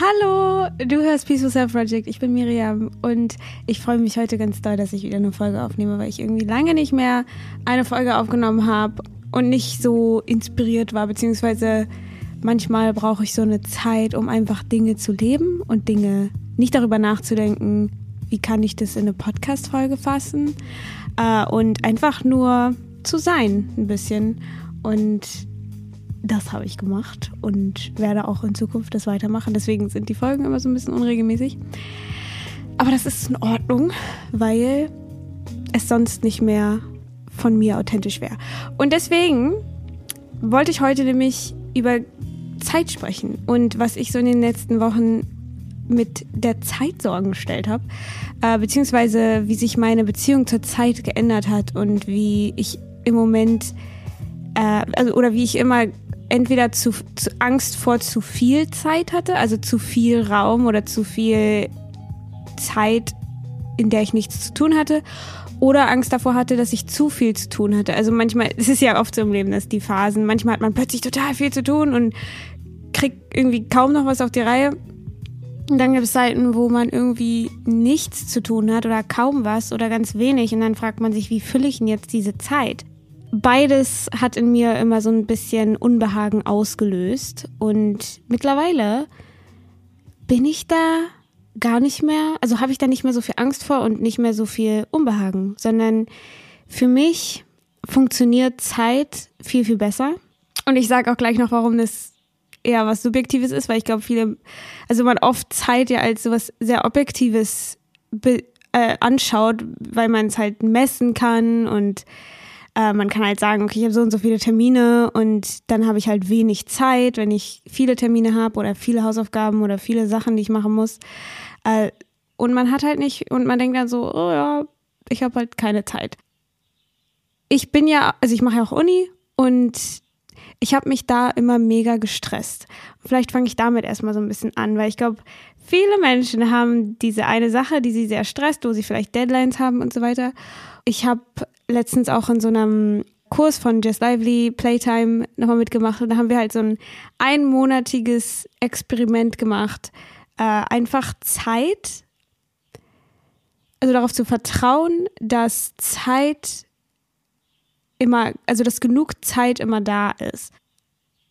Hallo, du hörst Peaceful Self Project. Ich bin Miriam und ich freue mich heute ganz doll, dass ich wieder eine Folge aufnehme, weil ich irgendwie lange nicht mehr eine Folge aufgenommen habe und nicht so inspiriert war, beziehungsweise manchmal brauche ich so eine Zeit, um einfach Dinge zu leben und Dinge nicht darüber nachzudenken, wie kann ich das in eine Podcast-Folge fassen äh, und einfach nur zu sein ein bisschen und das habe ich gemacht und werde auch in Zukunft das weitermachen. Deswegen sind die Folgen immer so ein bisschen unregelmäßig. Aber das ist in Ordnung, weil es sonst nicht mehr von mir authentisch wäre. Und deswegen wollte ich heute nämlich über Zeit sprechen und was ich so in den letzten Wochen mit der Zeit Sorgen gestellt habe, äh, beziehungsweise wie sich meine Beziehung zur Zeit geändert hat und wie ich im Moment, äh, also oder wie ich immer entweder zu, zu Angst vor zu viel Zeit hatte, also zu viel Raum oder zu viel Zeit, in der ich nichts zu tun hatte, oder Angst davor hatte, dass ich zu viel zu tun hatte. Also manchmal, es ist ja oft so im Leben, dass die Phasen, manchmal hat man plötzlich total viel zu tun und kriegt irgendwie kaum noch was auf die Reihe. Und dann gibt es Zeiten, wo man irgendwie nichts zu tun hat oder kaum was oder ganz wenig. Und dann fragt man sich, wie fülle ich denn jetzt diese Zeit? Beides hat in mir immer so ein bisschen Unbehagen ausgelöst. Und mittlerweile bin ich da gar nicht mehr, also habe ich da nicht mehr so viel Angst vor und nicht mehr so viel Unbehagen, sondern für mich funktioniert Zeit viel, viel besser. Und ich sage auch gleich noch, warum das eher was Subjektives ist, weil ich glaube, viele, also man oft Zeit ja als sowas sehr Objektives äh, anschaut, weil man es halt messen kann und äh, man kann halt sagen, okay, ich habe so und so viele Termine und dann habe ich halt wenig Zeit, wenn ich viele Termine habe oder viele Hausaufgaben oder viele Sachen, die ich machen muss. Äh, und man hat halt nicht, und man denkt dann so, oh ja, ich habe halt keine Zeit. Ich bin ja, also ich mache ja auch Uni und ich habe mich da immer mega gestresst. Vielleicht fange ich damit erstmal so ein bisschen an, weil ich glaube, viele Menschen haben diese eine Sache, die sie sehr stresst, wo sie vielleicht Deadlines haben und so weiter. Ich habe letztens auch in so einem Kurs von Just Lively Playtime nochmal mitgemacht und da haben wir halt so ein einmonatiges Experiment gemacht. Äh, einfach Zeit, also darauf zu vertrauen, dass Zeit immer, also dass genug Zeit immer da ist.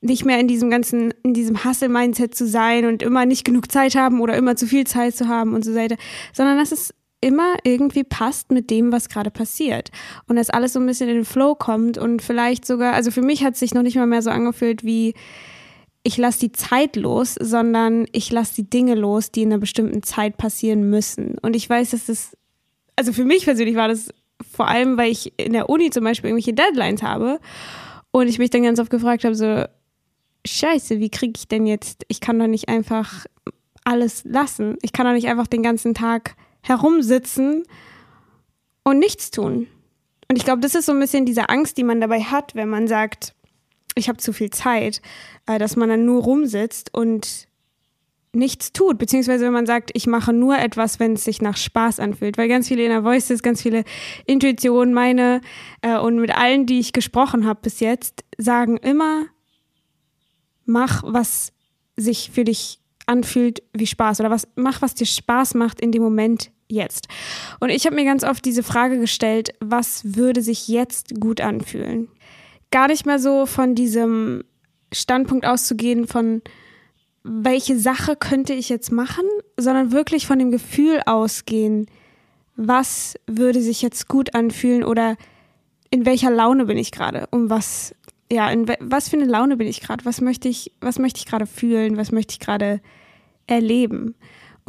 Nicht mehr in diesem ganzen, in diesem Hustle-Mindset zu sein und immer nicht genug Zeit haben oder immer zu viel Zeit zu haben und so weiter, sondern dass es immer irgendwie passt mit dem, was gerade passiert. Und dass alles so ein bisschen in den Flow kommt und vielleicht sogar, also für mich hat es sich noch nicht mal mehr so angefühlt wie, ich lasse die Zeit los, sondern ich lasse die Dinge los, die in einer bestimmten Zeit passieren müssen. Und ich weiß, dass das, also für mich persönlich war das vor allem, weil ich in der Uni zum Beispiel irgendwelche Deadlines habe und ich mich dann ganz oft gefragt habe, so, scheiße, wie kriege ich denn jetzt, ich kann doch nicht einfach alles lassen. Ich kann doch nicht einfach den ganzen Tag herumsitzen und nichts tun. Und ich glaube, das ist so ein bisschen diese Angst, die man dabei hat, wenn man sagt, ich habe zu viel Zeit, äh, dass man dann nur rumsitzt und nichts tut, beziehungsweise wenn man sagt, ich mache nur etwas, wenn es sich nach Spaß anfühlt, weil ganz viele Inner Voices, ganz viele Intuitionen, meine äh, und mit allen, die ich gesprochen habe bis jetzt, sagen immer, mach, was sich für dich anfühlt wie Spaß oder was mach, was dir Spaß macht in dem Moment jetzt. Und ich habe mir ganz oft diese Frage gestellt, was würde sich jetzt gut anfühlen? Gar nicht mehr so von diesem Standpunkt auszugehen von welche Sache könnte ich jetzt machen, sondern wirklich von dem Gefühl ausgehen, was würde sich jetzt gut anfühlen oder in welcher Laune bin ich gerade, um was ja, in was für eine Laune bin ich gerade? Was möchte ich, was möchte ich gerade fühlen? Was möchte ich gerade erleben?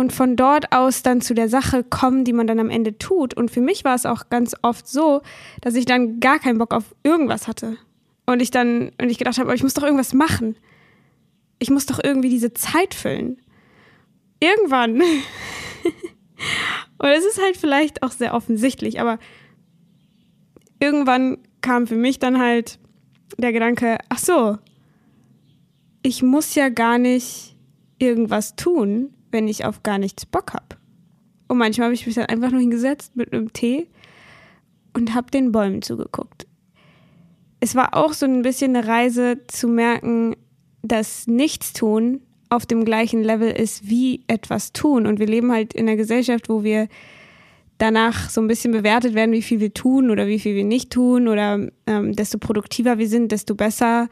Und von dort aus dann zu der Sache kommen, die man dann am Ende tut. Und für mich war es auch ganz oft so, dass ich dann gar keinen Bock auf irgendwas hatte. Und ich dann, und ich gedacht habe, ich muss doch irgendwas machen. Ich muss doch irgendwie diese Zeit füllen. Irgendwann. und es ist halt vielleicht auch sehr offensichtlich, aber irgendwann kam für mich dann halt der Gedanke, ach so, ich muss ja gar nicht irgendwas tun, wenn ich auf gar nichts Bock habe. Und manchmal habe ich mich dann einfach nur hingesetzt mit einem Tee und habe den Bäumen zugeguckt. Es war auch so ein bisschen eine Reise zu merken, dass Nichtstun auf dem gleichen Level ist wie etwas tun. Und wir leben halt in einer Gesellschaft, wo wir danach so ein bisschen bewertet werden, wie viel wir tun oder wie viel wir nicht tun oder ähm, desto produktiver wir sind, desto besser.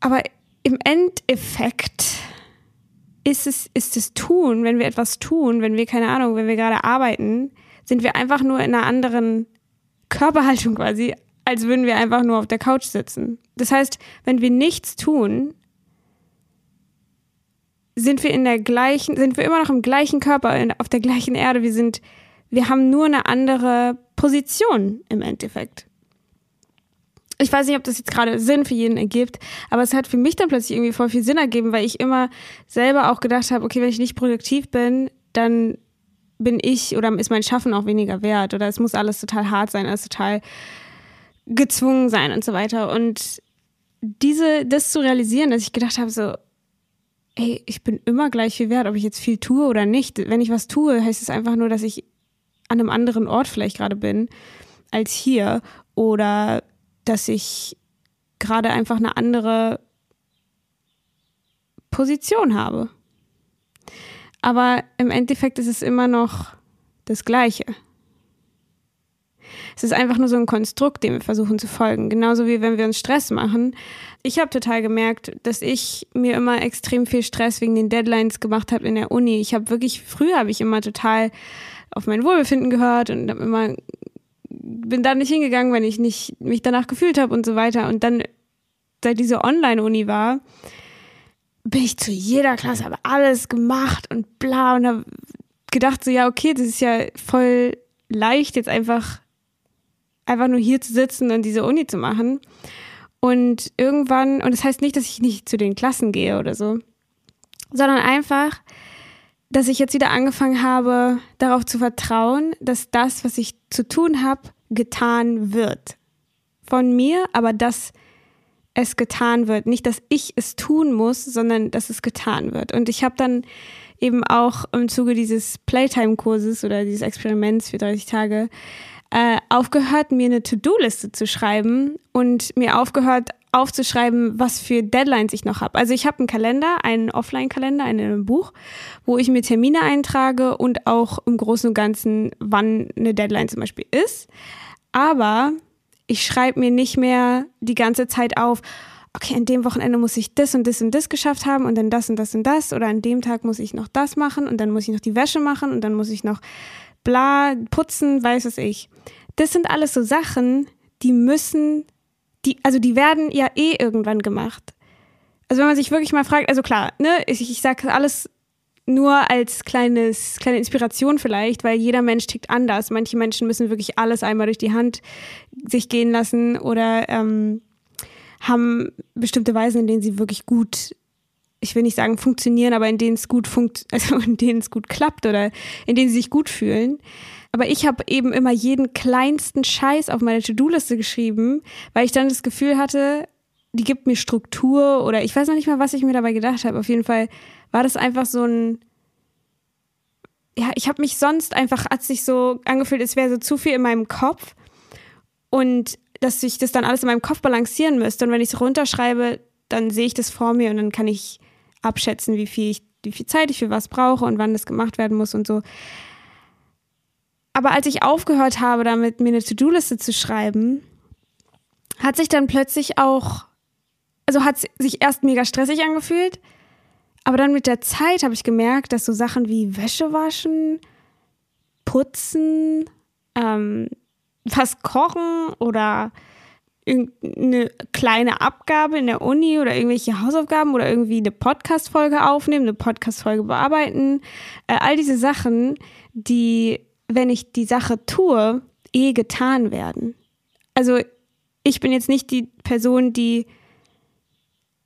Aber im Endeffekt ist es, ist es tun, wenn wir etwas tun, wenn wir, keine Ahnung, wenn wir gerade arbeiten, sind wir einfach nur in einer anderen Körperhaltung quasi, als würden wir einfach nur auf der Couch sitzen. Das heißt, wenn wir nichts tun, sind wir in der gleichen, sind wir immer noch im gleichen Körper, in, auf der gleichen Erde. Wir sind, wir haben nur eine andere Position im Endeffekt. Ich weiß nicht, ob das jetzt gerade Sinn für jeden ergibt, aber es hat für mich dann plötzlich irgendwie voll viel Sinn ergeben, weil ich immer selber auch gedacht habe, okay, wenn ich nicht produktiv bin, dann bin ich oder ist mein Schaffen auch weniger wert oder es muss alles total hart sein, alles total gezwungen sein und so weiter. Und diese, das zu realisieren, dass ich gedacht habe, so, ey, ich bin immer gleich viel wert, ob ich jetzt viel tue oder nicht. Wenn ich was tue, heißt es einfach nur, dass ich an einem anderen Ort vielleicht gerade bin als hier oder dass ich gerade einfach eine andere Position habe. Aber im Endeffekt ist es immer noch das Gleiche. Es ist einfach nur so ein Konstrukt, dem wir versuchen zu folgen. Genauso wie wenn wir uns Stress machen. Ich habe total gemerkt, dass ich mir immer extrem viel Stress wegen den Deadlines gemacht habe in der Uni. Ich habe wirklich, früher habe ich immer total auf mein Wohlbefinden gehört und habe immer bin da nicht hingegangen, wenn ich nicht mich danach gefühlt habe und so weiter. Und dann, seit diese Online-Uni war, bin ich zu jeder Klasse, habe alles gemacht und bla und habe gedacht so, ja, okay, das ist ja voll leicht, jetzt einfach einfach nur hier zu sitzen und diese Uni zu machen. Und irgendwann, und das heißt nicht, dass ich nicht zu den Klassen gehe oder so, sondern einfach, dass ich jetzt wieder angefangen habe, darauf zu vertrauen, dass das, was ich zu tun habe, getan wird. Von mir, aber dass es getan wird. Nicht, dass ich es tun muss, sondern dass es getan wird. Und ich habe dann eben auch im Zuge dieses Playtime-Kurses oder dieses Experiments für 30 Tage äh, aufgehört, mir eine To-Do-Liste zu schreiben und mir aufgehört aufzuschreiben, was für Deadlines ich noch habe. Also ich habe einen Kalender, einen Offline-Kalender in einem Buch, wo ich mir Termine eintrage und auch im Großen und Ganzen, wann eine Deadline zum Beispiel ist. Aber ich schreibe mir nicht mehr die ganze Zeit auf, okay, an dem Wochenende muss ich das und das und das geschafft haben und dann das und das und das oder an dem Tag muss ich noch das machen und dann muss ich noch die Wäsche machen und dann muss ich noch bla, putzen, weiß es ich. Das sind alles so Sachen, die müssen, die, also die werden ja eh irgendwann gemacht. Also wenn man sich wirklich mal fragt, also klar, ne, ich, ich sage alles nur als kleines, kleine Inspiration vielleicht, weil jeder Mensch tickt anders. Manche Menschen müssen wirklich alles einmal durch die Hand sich gehen lassen oder ähm, haben bestimmte Weisen, in denen sie wirklich gut ich will nicht sagen funktionieren, aber in denen es gut funkt, also in denen es gut klappt oder in denen sie sich gut fühlen. Aber ich habe eben immer jeden kleinsten Scheiß auf meine To-Do-Liste geschrieben, weil ich dann das Gefühl hatte, die gibt mir Struktur oder ich weiß noch nicht mal, was ich mir dabei gedacht habe. Auf jeden Fall war das einfach so ein ja, ich habe mich sonst einfach, hat sich so angefühlt, es wäre so zu viel in meinem Kopf und dass ich das dann alles in meinem Kopf balancieren müsste. Und wenn ich es runterschreibe, dann sehe ich das vor mir und dann kann ich abschätzen, wie viel, ich, wie viel Zeit ich für was brauche und wann das gemacht werden muss und so. Aber als ich aufgehört habe, damit mir eine To-Do-Liste zu schreiben, hat sich dann plötzlich auch, also hat sich erst mega stressig angefühlt, aber dann mit der Zeit habe ich gemerkt, dass so Sachen wie Wäsche waschen, putzen, ähm, was kochen oder irgendeine kleine Abgabe in der Uni oder irgendwelche Hausaufgaben oder irgendwie eine Podcast-Folge aufnehmen, eine Podcast-Folge bearbeiten. Äh, all diese Sachen, die, wenn ich die Sache tue, eh getan werden. Also ich bin jetzt nicht die Person, die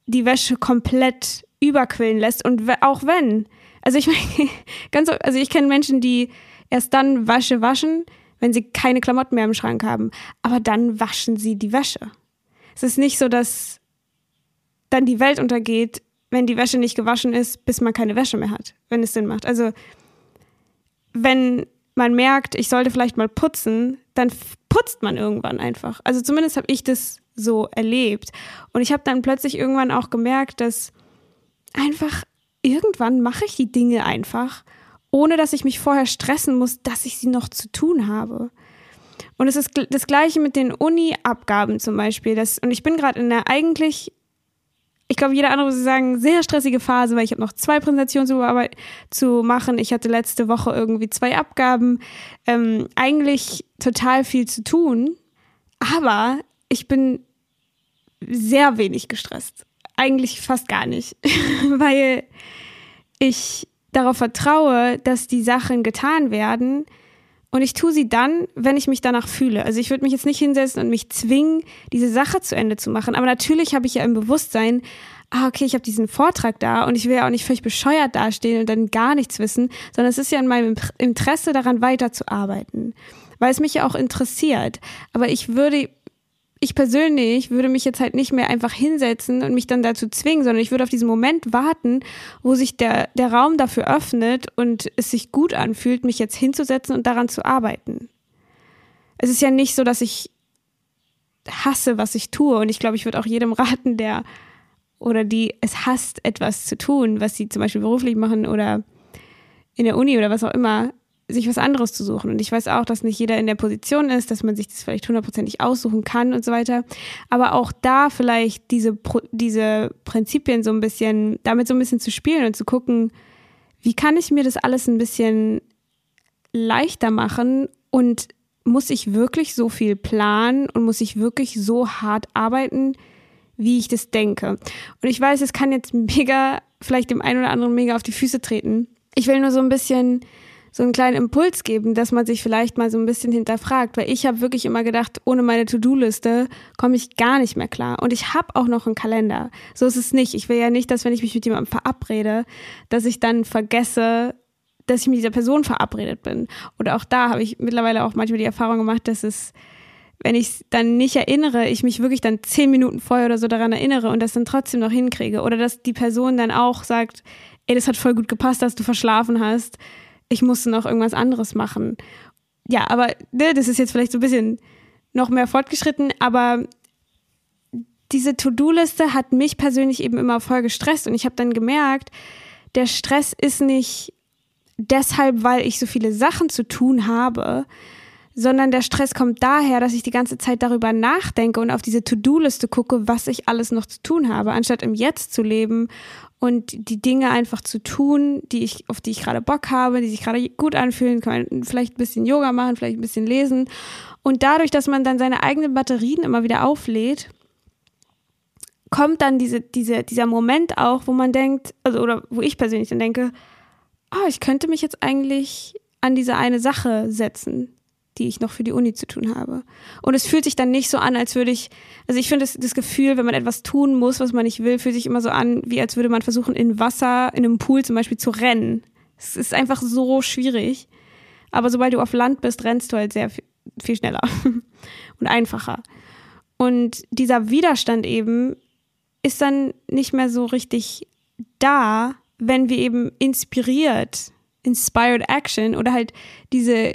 die Wäsche komplett überquillen lässt und auch wenn, also ich meine, ganz, also ich kenne Menschen, die erst dann Wäsche waschen, wenn sie keine Klamotten mehr im Schrank haben. Aber dann waschen sie die Wäsche. Es ist nicht so, dass dann die Welt untergeht, wenn die Wäsche nicht gewaschen ist, bis man keine Wäsche mehr hat, wenn es Sinn macht. Also wenn man merkt, ich sollte vielleicht mal putzen, dann putzt man irgendwann einfach. Also zumindest habe ich das so erlebt. Und ich habe dann plötzlich irgendwann auch gemerkt, dass einfach, irgendwann mache ich die Dinge einfach, ohne dass ich mich vorher stressen muss, dass ich sie noch zu tun habe. Und es ist das gleiche mit den Uni-Abgaben zum Beispiel. Das, und ich bin gerade in der eigentlich, ich glaube, jeder andere würde sagen, sehr stressige Phase, weil ich habe noch zwei Präsentationen zu, zu machen. Ich hatte letzte Woche irgendwie zwei Abgaben. Ähm, eigentlich total viel zu tun. Aber ich bin sehr wenig gestresst. Eigentlich fast gar nicht, weil ich darauf vertraue, dass die Sachen getan werden. Und ich tue sie dann, wenn ich mich danach fühle. Also ich würde mich jetzt nicht hinsetzen und mich zwingen, diese Sache zu Ende zu machen. Aber natürlich habe ich ja im Bewusstsein, ah, okay, ich habe diesen Vortrag da und ich will ja auch nicht völlig bescheuert dastehen und dann gar nichts wissen, sondern es ist ja in meinem Interesse daran weiterzuarbeiten, weil es mich ja auch interessiert. Aber ich würde ich persönlich würde mich jetzt halt nicht mehr einfach hinsetzen und mich dann dazu zwingen, sondern ich würde auf diesen Moment warten, wo sich der, der Raum dafür öffnet und es sich gut anfühlt, mich jetzt hinzusetzen und daran zu arbeiten. Es ist ja nicht so, dass ich hasse, was ich tue. Und ich glaube, ich würde auch jedem raten, der oder die es hasst, etwas zu tun, was sie zum Beispiel beruflich machen oder in der Uni oder was auch immer, sich was anderes zu suchen. Und ich weiß auch, dass nicht jeder in der Position ist, dass man sich das vielleicht hundertprozentig aussuchen kann und so weiter. Aber auch da vielleicht diese, diese Prinzipien so ein bisschen, damit so ein bisschen zu spielen und zu gucken, wie kann ich mir das alles ein bisschen leichter machen und muss ich wirklich so viel planen und muss ich wirklich so hart arbeiten, wie ich das denke. Und ich weiß, es kann jetzt mega, vielleicht dem einen oder anderen mega auf die Füße treten. Ich will nur so ein bisschen so einen kleinen Impuls geben, dass man sich vielleicht mal so ein bisschen hinterfragt, weil ich habe wirklich immer gedacht, ohne meine To-Do-Liste komme ich gar nicht mehr klar. Und ich habe auch noch einen Kalender. So ist es nicht. Ich will ja nicht, dass wenn ich mich mit jemandem verabrede, dass ich dann vergesse, dass ich mit dieser Person verabredet bin. Oder auch da habe ich mittlerweile auch manchmal die Erfahrung gemacht, dass es wenn ich es dann nicht erinnere, ich mich wirklich dann zehn Minuten vorher oder so daran erinnere und das dann trotzdem noch hinkriege. Oder dass die Person dann auch sagt, ey, das hat voll gut gepasst, dass du verschlafen hast ich musste noch irgendwas anderes machen. Ja, aber ne, das ist jetzt vielleicht so ein bisschen noch mehr fortgeschritten, aber diese To-Do-Liste hat mich persönlich eben immer voll gestresst und ich habe dann gemerkt, der Stress ist nicht deshalb, weil ich so viele Sachen zu tun habe, sondern der Stress kommt daher, dass ich die ganze Zeit darüber nachdenke und auf diese To-Do-Liste gucke, was ich alles noch zu tun habe, anstatt im Jetzt zu leben und die Dinge einfach zu tun, die ich, auf die ich gerade Bock habe, die sich gerade gut anfühlen, kann man vielleicht ein bisschen Yoga machen, vielleicht ein bisschen lesen. Und dadurch, dass man dann seine eigenen Batterien immer wieder auflädt, kommt dann diese, diese, dieser Moment auch, wo man denkt, also oder wo ich persönlich dann denke, oh, ich könnte mich jetzt eigentlich an diese eine Sache setzen die ich noch für die Uni zu tun habe. Und es fühlt sich dann nicht so an, als würde ich, also ich finde das, das Gefühl, wenn man etwas tun muss, was man nicht will, fühlt sich immer so an, wie als würde man versuchen, in Wasser, in einem Pool zum Beispiel zu rennen. Es ist einfach so schwierig. Aber sobald du auf Land bist, rennst du halt sehr viel, viel schneller und einfacher. Und dieser Widerstand eben ist dann nicht mehr so richtig da, wenn wir eben inspiriert, inspired action oder halt diese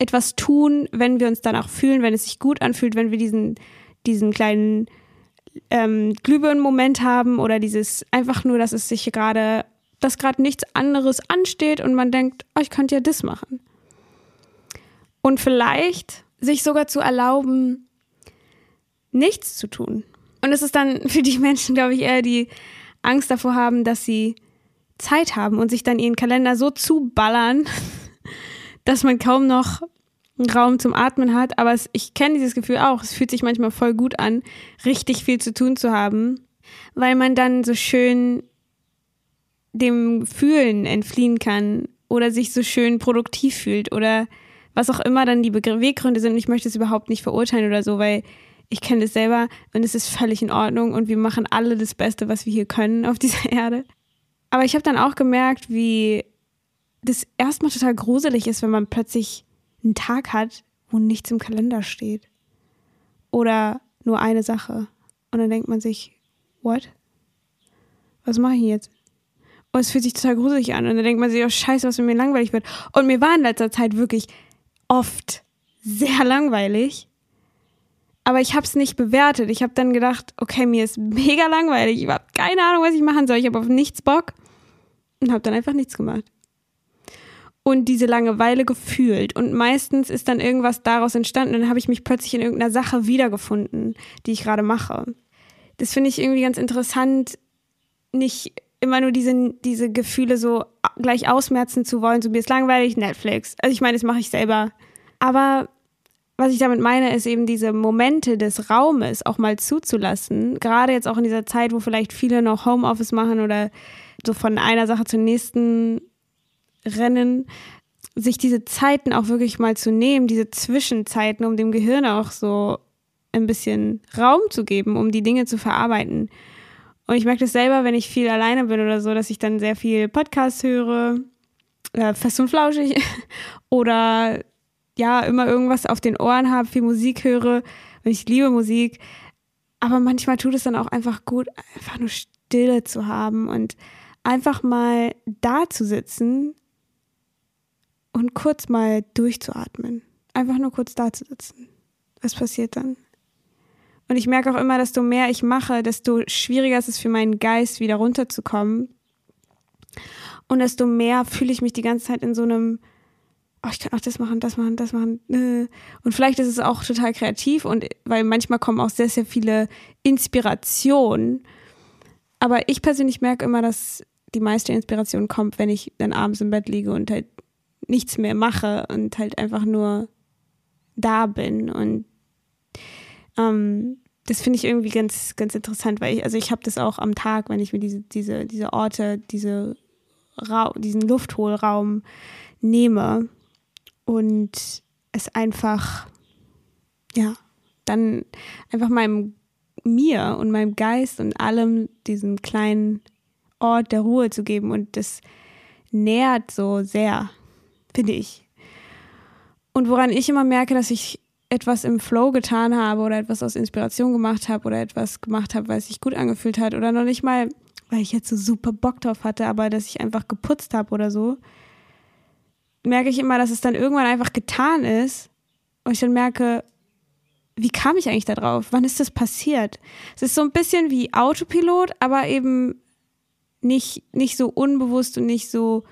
etwas tun, wenn wir uns danach fühlen, wenn es sich gut anfühlt, wenn wir diesen, diesen kleinen ähm, Glühbirnen-Moment haben oder dieses einfach nur, dass es sich gerade, dass gerade nichts anderes ansteht und man denkt, oh, ich könnte ja das machen. Und vielleicht sich sogar zu erlauben, nichts zu tun. Und es ist dann für die Menschen, glaube ich, eher die Angst davor haben, dass sie Zeit haben und sich dann ihren Kalender so zuballern, dass man kaum noch Raum zum Atmen hat. Aber es, ich kenne dieses Gefühl auch. Es fühlt sich manchmal voll gut an, richtig viel zu tun zu haben, weil man dann so schön dem Fühlen entfliehen kann oder sich so schön produktiv fühlt oder was auch immer dann die Beweggründe sind. Ich möchte es überhaupt nicht verurteilen oder so, weil ich kenne es selber und es ist völlig in Ordnung und wir machen alle das Beste, was wir hier können auf dieser Erde. Aber ich habe dann auch gemerkt, wie das erstmal total gruselig ist, wenn man plötzlich einen Tag hat, wo nichts im Kalender steht. Oder nur eine Sache. Und dann denkt man sich, what? Was mache ich jetzt? Und es fühlt sich total gruselig an. Und dann denkt man sich, oh scheiße, was mir langweilig wird. Und mir war in letzter Zeit wirklich oft sehr langweilig. aber ich habe es nicht bewertet. Ich habe dann gedacht, okay, mir ist mega langweilig. Ich habe keine Ahnung, was ich machen soll. Ich habe auf nichts Bock und habe dann einfach nichts gemacht. Und diese Langeweile gefühlt. Und meistens ist dann irgendwas daraus entstanden. Und dann habe ich mich plötzlich in irgendeiner Sache wiedergefunden, die ich gerade mache. Das finde ich irgendwie ganz interessant, nicht immer nur diese, diese Gefühle so gleich ausmerzen zu wollen. So mir ist langweilig, Netflix. Also ich meine, das mache ich selber. Aber was ich damit meine, ist eben diese Momente des Raumes auch mal zuzulassen. Gerade jetzt auch in dieser Zeit, wo vielleicht viele noch Homeoffice machen oder so von einer Sache zur nächsten rennen, sich diese Zeiten auch wirklich mal zu nehmen, diese Zwischenzeiten, um dem Gehirn auch so ein bisschen Raum zu geben, um die Dinge zu verarbeiten. Und ich merke das selber, wenn ich viel alleine bin oder so, dass ich dann sehr viel Podcasts höre, äh, fest und flauschig oder ja, immer irgendwas auf den Ohren habe, viel Musik höre und ich liebe Musik. Aber manchmal tut es dann auch einfach gut, einfach nur Stille zu haben und einfach mal da zu sitzen und kurz mal durchzuatmen. Einfach nur kurz da zu sitzen. Was passiert dann? Und ich merke auch immer, desto mehr ich mache, desto schwieriger ist es für meinen Geist, wieder runterzukommen. Und desto mehr fühle ich mich die ganze Zeit in so einem oh, ich kann auch das machen, das machen, das machen. Äh. Und vielleicht ist es auch total kreativ und weil manchmal kommen auch sehr, sehr viele Inspirationen. Aber ich persönlich merke immer, dass die meiste Inspiration kommt, wenn ich dann abends im Bett liege und halt nichts mehr mache und halt einfach nur da bin. Und ähm, das finde ich irgendwie ganz, ganz interessant, weil ich, also ich habe das auch am Tag, wenn ich mir diese, diese, diese Orte, diese Ra diesen Lufthohlraum nehme, und es einfach, ja, dann einfach meinem mir und meinem Geist und allem diesen kleinen Ort der Ruhe zu geben und das nährt so sehr, finde ich. Und woran ich immer merke, dass ich etwas im Flow getan habe oder etwas aus Inspiration gemacht habe oder etwas gemacht habe, weil es sich gut angefühlt hat oder noch nicht mal, weil ich jetzt so super Bock drauf hatte, aber dass ich einfach geputzt habe oder so, merke ich immer, dass es dann irgendwann einfach getan ist und ich dann merke, wie kam ich eigentlich da drauf? Wann ist das passiert? Es ist so ein bisschen wie Autopilot, aber eben nicht, nicht so unbewusst und nicht so,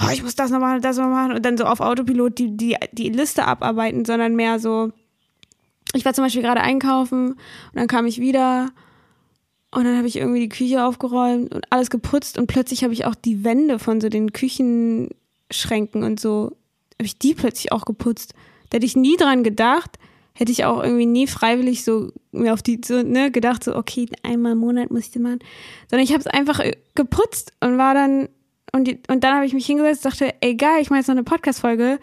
oh, ich muss das noch machen, das noch machen und dann so auf Autopilot die, die, die Liste abarbeiten, sondern mehr so, ich war zum Beispiel gerade einkaufen und dann kam ich wieder und dann habe ich irgendwie die Küche aufgeräumt und alles geputzt und plötzlich habe ich auch die Wände von so den Küchen Schränken und so, habe ich die plötzlich auch geputzt. Da hätte ich nie dran gedacht, hätte ich auch irgendwie nie freiwillig so mir auf die, so, ne, gedacht, so, okay, einmal im Monat muss ich das machen. Sondern ich habe es einfach geputzt und war dann, und, und dann habe ich mich hingesetzt und dachte, ey, geil, ich mache jetzt noch eine Podcast-Folge.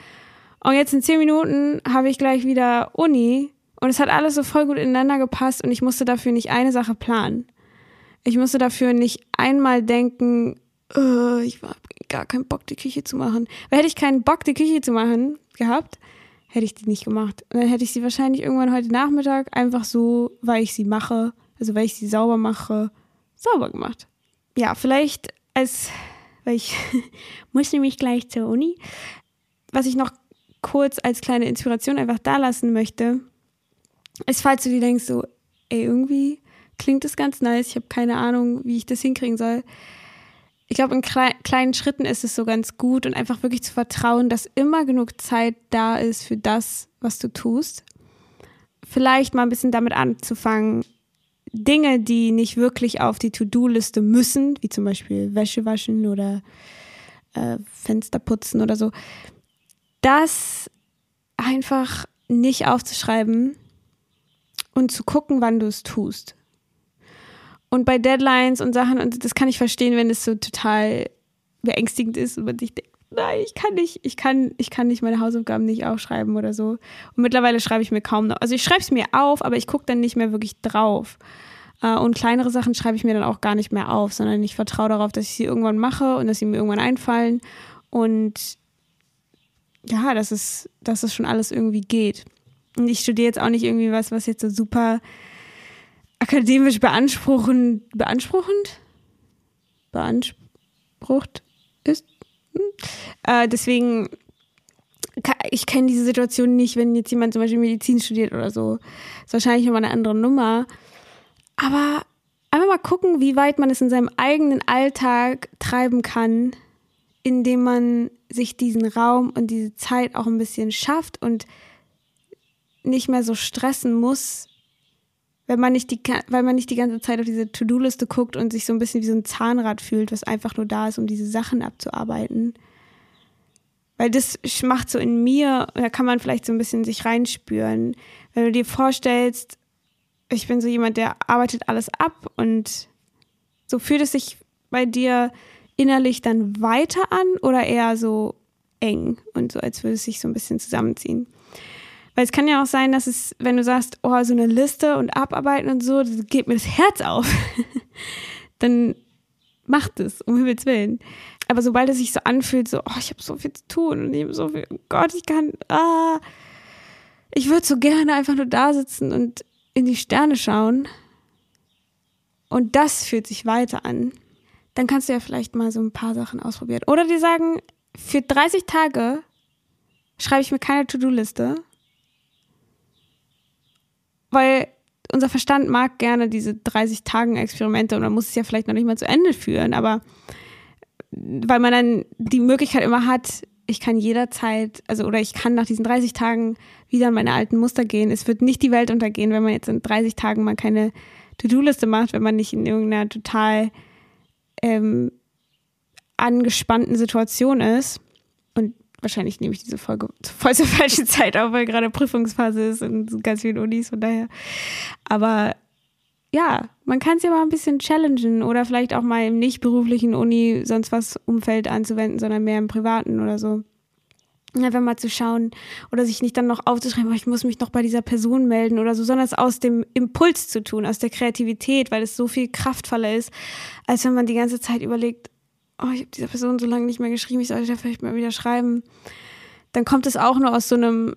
Und jetzt in zehn Minuten habe ich gleich wieder Uni. Und es hat alles so voll gut ineinander gepasst und ich musste dafür nicht eine Sache planen. Ich musste dafür nicht einmal denken, oh, ich habe gar keinen Bock, die Küche zu machen. Weil hätte ich keinen Bock, die Küche zu machen gehabt, hätte ich die nicht gemacht. Und dann hätte ich sie wahrscheinlich irgendwann heute Nachmittag einfach so, weil ich sie mache, also weil ich sie sauber mache, sauber gemacht. Ja, vielleicht als, weil ich muss nämlich gleich zur Uni. Was ich noch kurz als kleine Inspiration einfach da lassen möchte, ist, falls du dir denkst, so, ey, irgendwie klingt das ganz nice, ich habe keine Ahnung, wie ich das hinkriegen soll ich glaube, in klei kleinen Schritten ist es so ganz gut und einfach wirklich zu vertrauen, dass immer genug Zeit da ist für das, was du tust. Vielleicht mal ein bisschen damit anzufangen, Dinge, die nicht wirklich auf die To-Do-Liste müssen, wie zum Beispiel Wäsche waschen oder äh, Fenster putzen oder so, das einfach nicht aufzuschreiben und zu gucken, wann du es tust. Und bei Deadlines und Sachen, und das kann ich verstehen, wenn es so total beängstigend ist und man sich denkt, nein, ich kann nicht, ich kann, ich kann nicht meine Hausaufgaben nicht aufschreiben oder so. Und mittlerweile schreibe ich mir kaum noch. Also ich schreibe es mir auf, aber ich gucke dann nicht mehr wirklich drauf. Äh, und kleinere Sachen schreibe ich mir dann auch gar nicht mehr auf, sondern ich vertraue darauf, dass ich sie irgendwann mache und dass sie mir irgendwann einfallen. Und ja, dass es, dass es schon alles irgendwie geht. Und ich studiere jetzt auch nicht irgendwie was, was jetzt so super akademisch beanspruchend, beanspruchend? Beansprucht ist. Äh, deswegen, ich kenne diese Situation nicht, wenn jetzt jemand zum Beispiel Medizin studiert oder so. ist wahrscheinlich nochmal eine andere Nummer. Aber einfach mal gucken, wie weit man es in seinem eigenen Alltag treiben kann, indem man sich diesen Raum und diese Zeit auch ein bisschen schafft und nicht mehr so stressen muss, wenn man nicht die, weil man nicht die ganze Zeit auf diese To-Do-Liste guckt und sich so ein bisschen wie so ein Zahnrad fühlt, was einfach nur da ist, um diese Sachen abzuarbeiten. Weil das macht so in mir, da kann man vielleicht so ein bisschen sich reinspüren. Wenn du dir vorstellst, ich bin so jemand, der arbeitet alles ab und so fühlt es sich bei dir innerlich dann weiter an oder eher so eng und so, als würde es sich so ein bisschen zusammenziehen. Weil es kann ja auch sein, dass es, wenn du sagst, oh, so eine Liste und abarbeiten und so, das geht mir das Herz auf. dann macht es, um Himmels Willen. Aber sobald es sich so anfühlt, so, oh, ich habe so viel zu tun und ich habe so viel, oh Gott, ich kann, ah, ich würde so gerne einfach nur da sitzen und in die Sterne schauen. Und das fühlt sich weiter an. Dann kannst du ja vielleicht mal so ein paar Sachen ausprobieren. Oder die sagen, für 30 Tage schreibe ich mir keine To-Do-Liste weil unser Verstand mag gerne diese 30 Tagen Experimente und man muss es ja vielleicht noch nicht mal zu Ende führen, aber weil man dann die Möglichkeit immer hat, ich kann jederzeit, also oder ich kann nach diesen 30 Tagen wieder in meine alten Muster gehen. Es wird nicht die Welt untergehen, wenn man jetzt in 30 Tagen mal keine To-Do-Liste macht, wenn man nicht in irgendeiner total ähm, angespannten Situation ist. Wahrscheinlich nehme ich diese Folge voll zur falschen Zeit auf, weil gerade Prüfungsphase ist und ganz viele Unis, von daher. Aber ja, man kann es ja mal ein bisschen challengen oder vielleicht auch mal im nicht beruflichen Uni sonst was Umfeld anzuwenden, sondern mehr im privaten oder so. Einfach mal zu schauen oder sich nicht dann noch aufzuschreiben, oh, ich muss mich noch bei dieser Person melden oder so, sondern es aus dem Impuls zu tun, aus der Kreativität, weil es so viel kraftvoller ist, als wenn man die ganze Zeit überlegt, oh, ich habe dieser Person so lange nicht mehr geschrieben, ich sollte ja vielleicht mal wieder schreiben, dann kommt es auch nur aus so einem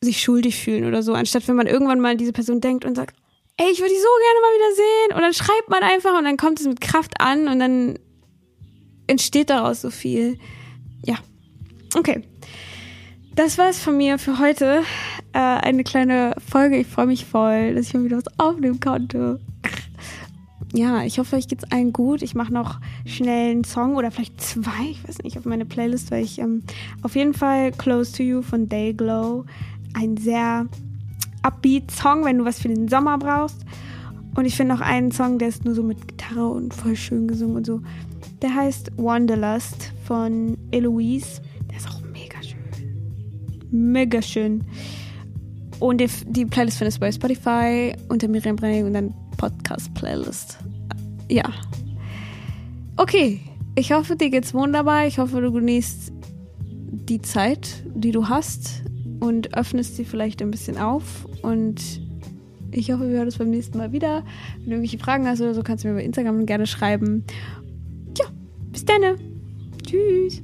sich schuldig fühlen oder so, anstatt wenn man irgendwann mal diese Person denkt und sagt, ey, ich würde die so gerne mal wieder sehen und dann schreibt man einfach und dann kommt es mit Kraft an und dann entsteht daraus so viel. Ja, okay. Das war's von mir für heute. Äh, eine kleine Folge. Ich freue mich voll, dass ich mal wieder was aufnehmen konnte ja, ich hoffe, euch geht's allen gut. Ich mache noch schnell einen Song oder vielleicht zwei, ich weiß nicht, auf meine Playlist, weil ich ähm, auf jeden Fall Close to You von Dayglow, ein sehr upbeat Song, wenn du was für den Sommer brauchst. Und ich finde noch einen Song, der ist nur so mit Gitarre und voll schön gesungen und so. Der heißt Wanderlust von Eloise. Der ist auch mega schön. Mega schön. Und die, die Playlist findest du bei Spotify unter Miriam Brenning und dann Podcast-Playlist. Ja. Okay, ich hoffe, dir geht's wunderbar. Ich hoffe, du genießt die Zeit, die du hast und öffnest sie vielleicht ein bisschen auf. Und ich hoffe, wir hören uns beim nächsten Mal wieder. Wenn du irgendwelche Fragen hast oder so, kannst du mir bei Instagram gerne schreiben. Ja, bis dann. Tschüss.